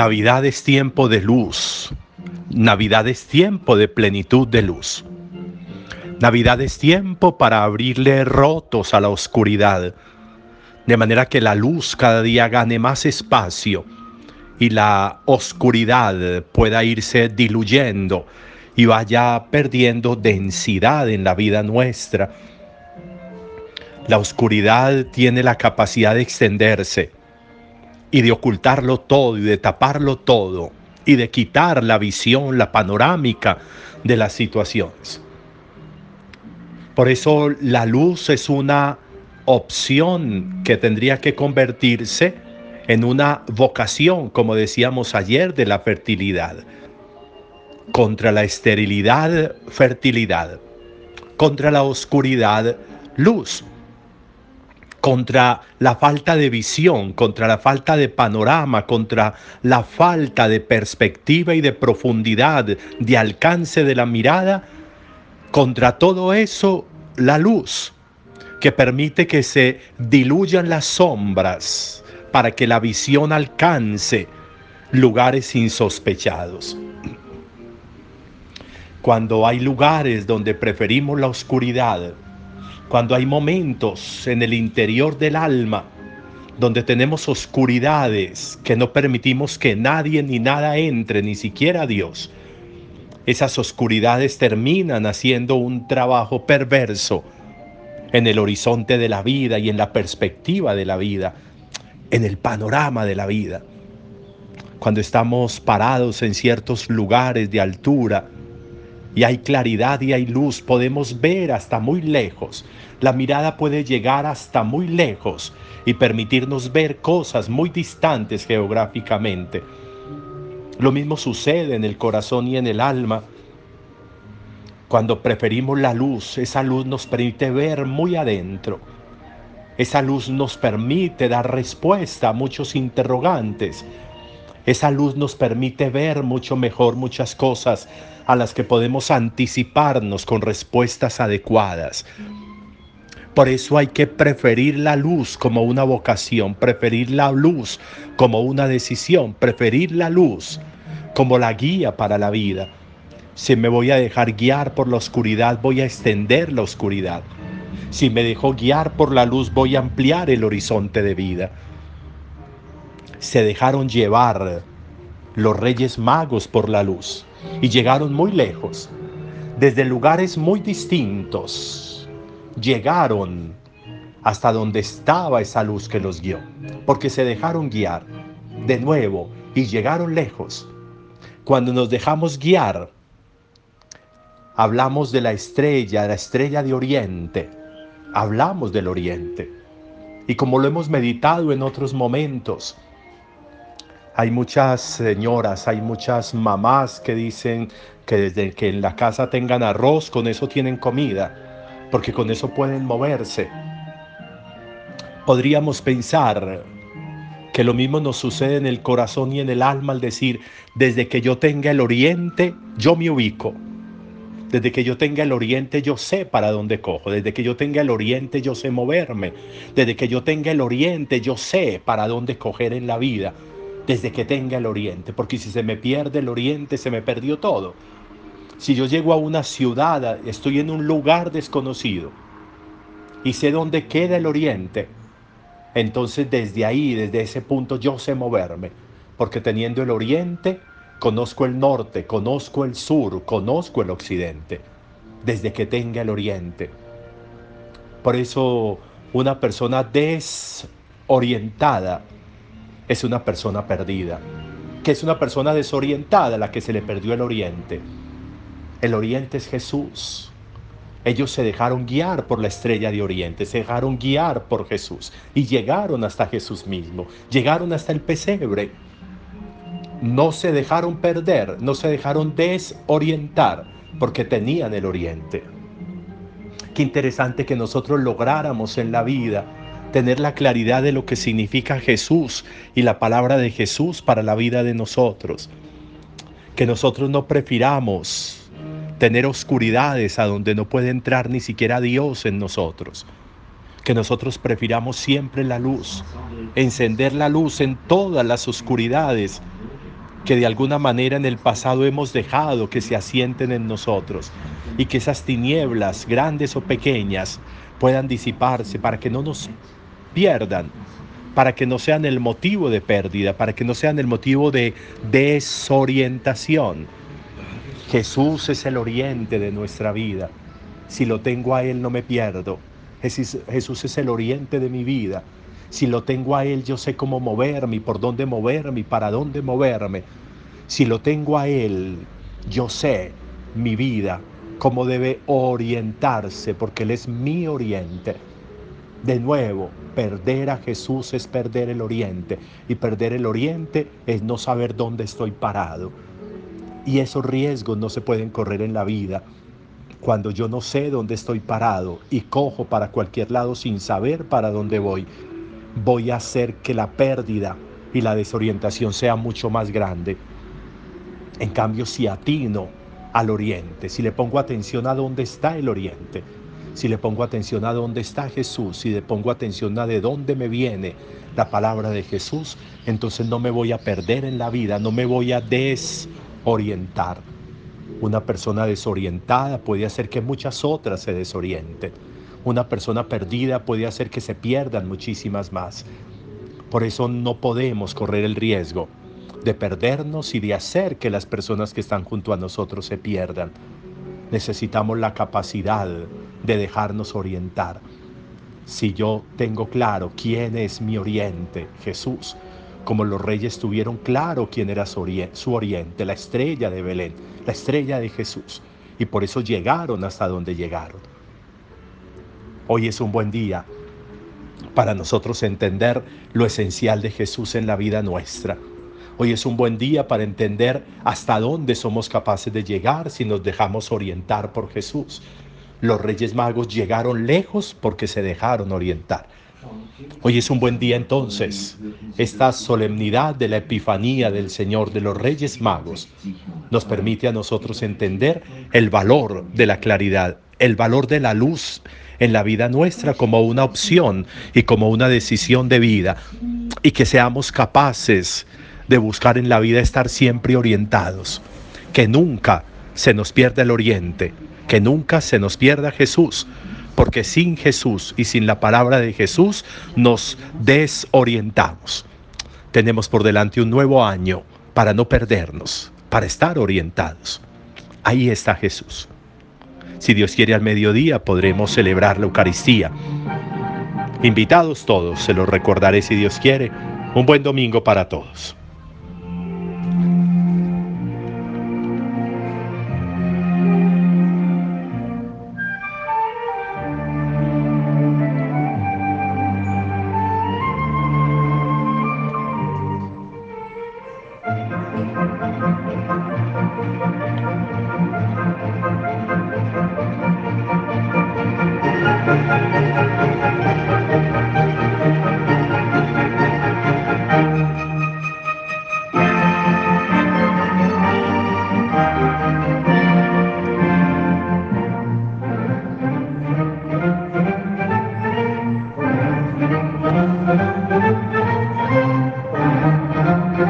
Navidad es tiempo de luz. Navidad es tiempo de plenitud de luz. Navidad es tiempo para abrirle rotos a la oscuridad, de manera que la luz cada día gane más espacio y la oscuridad pueda irse diluyendo y vaya perdiendo densidad en la vida nuestra. La oscuridad tiene la capacidad de extenderse y de ocultarlo todo y de taparlo todo y de quitar la visión, la panorámica de las situaciones. Por eso la luz es una opción que tendría que convertirse en una vocación, como decíamos ayer, de la fertilidad. Contra la esterilidad, fertilidad. Contra la oscuridad, luz contra la falta de visión, contra la falta de panorama, contra la falta de perspectiva y de profundidad, de alcance de la mirada, contra todo eso la luz que permite que se diluyan las sombras para que la visión alcance lugares insospechados. Cuando hay lugares donde preferimos la oscuridad, cuando hay momentos en el interior del alma donde tenemos oscuridades que no permitimos que nadie ni nada entre, ni siquiera Dios, esas oscuridades terminan haciendo un trabajo perverso en el horizonte de la vida y en la perspectiva de la vida, en el panorama de la vida. Cuando estamos parados en ciertos lugares de altura, y hay claridad y hay luz, podemos ver hasta muy lejos. La mirada puede llegar hasta muy lejos y permitirnos ver cosas muy distantes geográficamente. Lo mismo sucede en el corazón y en el alma. Cuando preferimos la luz, esa luz nos permite ver muy adentro. Esa luz nos permite dar respuesta a muchos interrogantes. Esa luz nos permite ver mucho mejor muchas cosas a las que podemos anticiparnos con respuestas adecuadas. Por eso hay que preferir la luz como una vocación, preferir la luz como una decisión, preferir la luz como la guía para la vida. Si me voy a dejar guiar por la oscuridad, voy a extender la oscuridad. Si me dejo guiar por la luz, voy a ampliar el horizonte de vida. Se dejaron llevar los reyes magos por la luz y llegaron muy lejos, desde lugares muy distintos. Llegaron hasta donde estaba esa luz que los guió, porque se dejaron guiar de nuevo y llegaron lejos. Cuando nos dejamos guiar, hablamos de la estrella, la estrella de Oriente, hablamos del Oriente. Y como lo hemos meditado en otros momentos, hay muchas señoras, hay muchas mamás que dicen que desde que en la casa tengan arroz, con eso tienen comida, porque con eso pueden moverse. Podríamos pensar que lo mismo nos sucede en el corazón y en el alma al decir, desde que yo tenga el oriente, yo me ubico. Desde que yo tenga el oriente yo sé para dónde cojo. Desde que yo tenga el oriente yo sé moverme. Desde que yo tenga el oriente yo sé para dónde coger en la vida desde que tenga el oriente, porque si se me pierde el oriente, se me perdió todo. Si yo llego a una ciudad, estoy en un lugar desconocido y sé dónde queda el oriente, entonces desde ahí, desde ese punto, yo sé moverme, porque teniendo el oriente, conozco el norte, conozco el sur, conozco el occidente, desde que tenga el oriente. Por eso una persona desorientada es una persona perdida, que es una persona desorientada la que se le perdió el oriente. El oriente es Jesús. Ellos se dejaron guiar por la estrella de oriente, se dejaron guiar por Jesús y llegaron hasta Jesús mismo, llegaron hasta el pesebre. No se dejaron perder, no se dejaron desorientar porque tenían el oriente. Qué interesante que nosotros lográramos en la vida tener la claridad de lo que significa Jesús y la palabra de Jesús para la vida de nosotros. Que nosotros no prefiramos tener oscuridades a donde no puede entrar ni siquiera Dios en nosotros. Que nosotros prefiramos siempre la luz, encender la luz en todas las oscuridades que de alguna manera en el pasado hemos dejado que se asienten en nosotros y que esas tinieblas, grandes o pequeñas, puedan disiparse para que no nos pierdan, para que no sean el motivo de pérdida, para que no sean el motivo de desorientación. Jesús es el oriente de nuestra vida. Si lo tengo a Él no me pierdo. Jesús, es el oriente de mi vida. Si lo tengo a Él, yo sé cómo moverme por dónde moverme para dónde moverme. Si lo tengo a Él, yo sé mi vida, cómo debe orientarse, porque Él es mi oriente. De nuevo, perder a Jesús es perder el oriente. Y perder el oriente es no saber dónde estoy parado. Y esos riesgos no se pueden correr en la vida cuando yo no sé dónde estoy parado y cojo para cualquier lado sin saber para dónde voy, voy a hacer que la pérdida y la desorientación sea mucho más grande. En cambio, si atino al oriente, si le pongo atención a dónde está el oriente, si le pongo atención a dónde está Jesús, si le pongo atención a de dónde me viene la palabra de Jesús, entonces no me voy a perder en la vida, no me voy a desorientar. Una persona desorientada puede hacer que muchas otras se desorienten. Una persona perdida puede hacer que se pierdan muchísimas más. Por eso no podemos correr el riesgo de perdernos y de hacer que las personas que están junto a nosotros se pierdan. Necesitamos la capacidad de dejarnos orientar. Si yo tengo claro quién es mi oriente, Jesús, como los reyes tuvieron claro quién era su oriente, la estrella de Belén, la estrella de Jesús, y por eso llegaron hasta donde llegaron. Hoy es un buen día para nosotros entender lo esencial de Jesús en la vida nuestra. Hoy es un buen día para entender hasta dónde somos capaces de llegar si nos dejamos orientar por Jesús. Los reyes magos llegaron lejos porque se dejaron orientar. Hoy es un buen día entonces. Esta solemnidad de la Epifanía del Señor de los Reyes Magos nos permite a nosotros entender el valor de la claridad, el valor de la luz en la vida nuestra como una opción y como una decisión de vida y que seamos capaces de buscar en la vida estar siempre orientados, que nunca se nos pierda el oriente, que nunca se nos pierda Jesús, porque sin Jesús y sin la palabra de Jesús nos desorientamos. Tenemos por delante un nuevo año para no perdernos, para estar orientados. Ahí está Jesús. Si Dios quiere al mediodía podremos celebrar la Eucaristía. Invitados todos, se los recordaré si Dios quiere. Un buen domingo para todos.